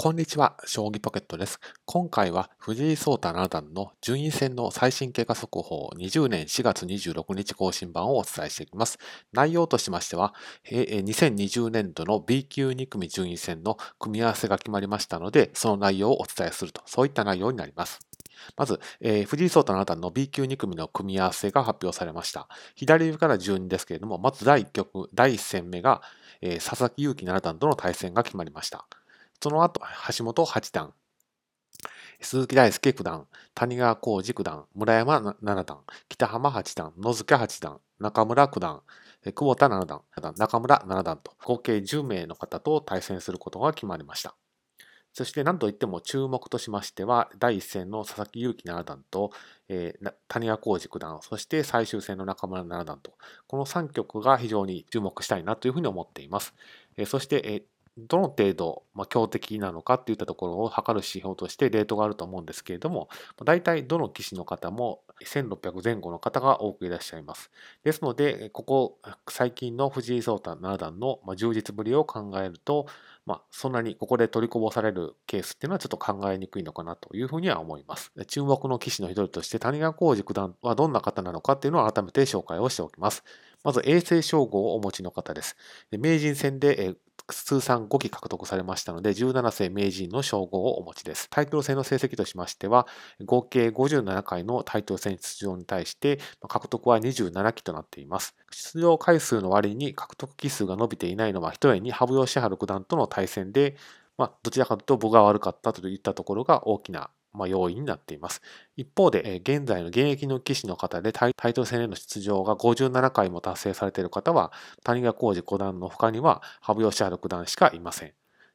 こんにちは、将棋ポケットです。今回は藤井聡太七段の順位戦の最新経過速報20年4月26日更新版をお伝えしていきます。内容としましては、2020年度の B 級2組順位戦の組み合わせが決まりましたので、その内容をお伝えすると、そういった内容になります。まず、えー、藤井聡太七段の B 級2組の組み合わせが発表されました。左上から順ですけれども、まず第1局、第1戦目が、えー、佐々木勇気七段との対戦が決まりました。その後、橋本八段、鈴木大輔九段、谷川浩二九段、村山七段、北浜八段、野付八段、中村九段、久保田七段、中村七段と。合計10名の方と対戦することが決まりました。そして何といっても注目としましては、第1戦の佐々木勇気七段と、えー、谷川浩二九段、そして最終戦の中村七段と、この3局が非常に注目したいなというふうに思っています。えー、そして、えーどの程度、まあ、強敵なのかっていったところを測る指標としてレートがあると思うんですけれども、大体どの棋士の方も1600前後の方が多くいらっしゃいます。ですので、ここ最近の藤井聡太七段の充実ぶりを考えると、まあ、そんなにここで取りこぼされるケースっていうのはちょっと考えにくいのかなというふうには思います。注目の棋士の一人として谷川浩司九段はどんな方なのかっていうのを改めて紹介をしておきます。まず、衛星称号をお持ちの方です。名人戦で通算5期獲得されましたので、17世名人の称号をお持ちです。タイトル戦の成績としましては、合計57回のタイトル戦出場に対して、獲得は27期となっています。出場回数の割に獲得期数が伸びていないのは、一重に羽生善治九段との対戦で、まあ、どちらかというと僕が悪かったといったところが大きなまあ、要因になっています。一方で、現在の現役の棋士の方でタイトル戦への出場が57回も達成されている方は、谷川浩司五段の他には、羽生善治九段しかいません。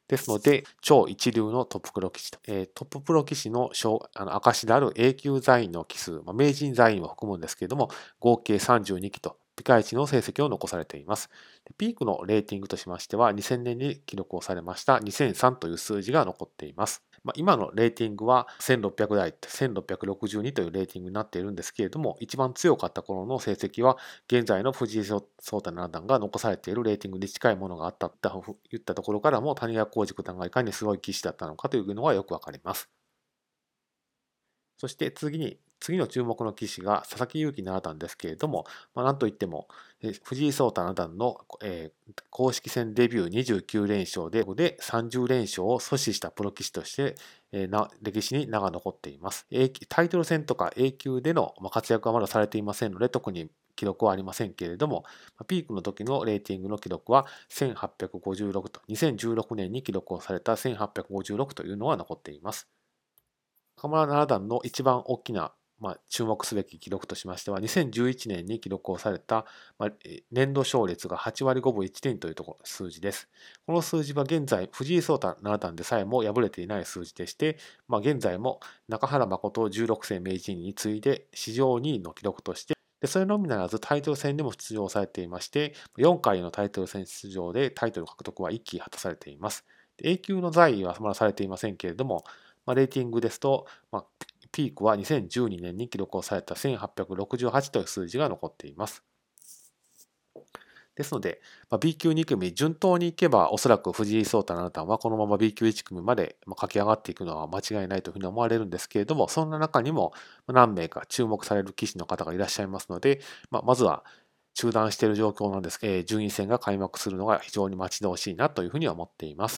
ですので、超一流のトッププロ棋士と、えー、トッププロ棋士のあの証である A 級座員の期数、まあ、名人座員を含むんですけれども、合計32期と、ピカイチの成績を残されています。ピークのレーティングとしましては、2000年に記録をされました2003という数字が残っています。まあ、今のレーティングは1600台、1662というレーティングになっているんですけれども、一番強かった頃の成績は、現在の藤井聡太七段が残されているレーティングに近いものがあったといったところからも、谷川浩司九段がいかにすごい棋士だったのかというのがよくわかります。そして次に次の注目の棋士が佐々木勇気七段ですけれども、まあ、なんといっても、藤井聡太七段の、えー、公式戦デビュー29連勝で、で30連勝を阻止したプロ棋士として、えー、歴史に名が残っています。タイトル戦とか A 級での活躍はまだされていませんので、特に記録はありませんけれども、ピークの時のレーティングの記録は1856と、2016年に記録をされた1856というのが残っています。中村七段の一番大きなまあ、注目すべき記録としましては、2011年に記録をされた、まあ、年度勝率が8割5分1厘というところ数字です。この数字は現在、藤井聡太七段でさえも敗れていない数字でして、まあ、現在も中原誠16世名人に次いで史上2位の記録として、でそれのみならずタイトル戦でも出場されていまして、4回のタイトル戦出場でタイトル獲得は1期果たされています。A 級の在位はまだされていませんけれども、まあ、レーティングですと、まあ、ピークは2012年に記録をされた1868という数字が残っています。ですので、まあ、B 級2組順当にいけばおそらく藤井聡太七段はこのまま B 級1組まで駆け上がっていくのは間違いないというふうに思われるんですけれどもそんな中にも何名か注目される棋士の方がいらっしゃいますので、まあ、まずは中断している状況なんですけど、順位戦が開幕するのが非常に待ち遠しいなというふうには思っています。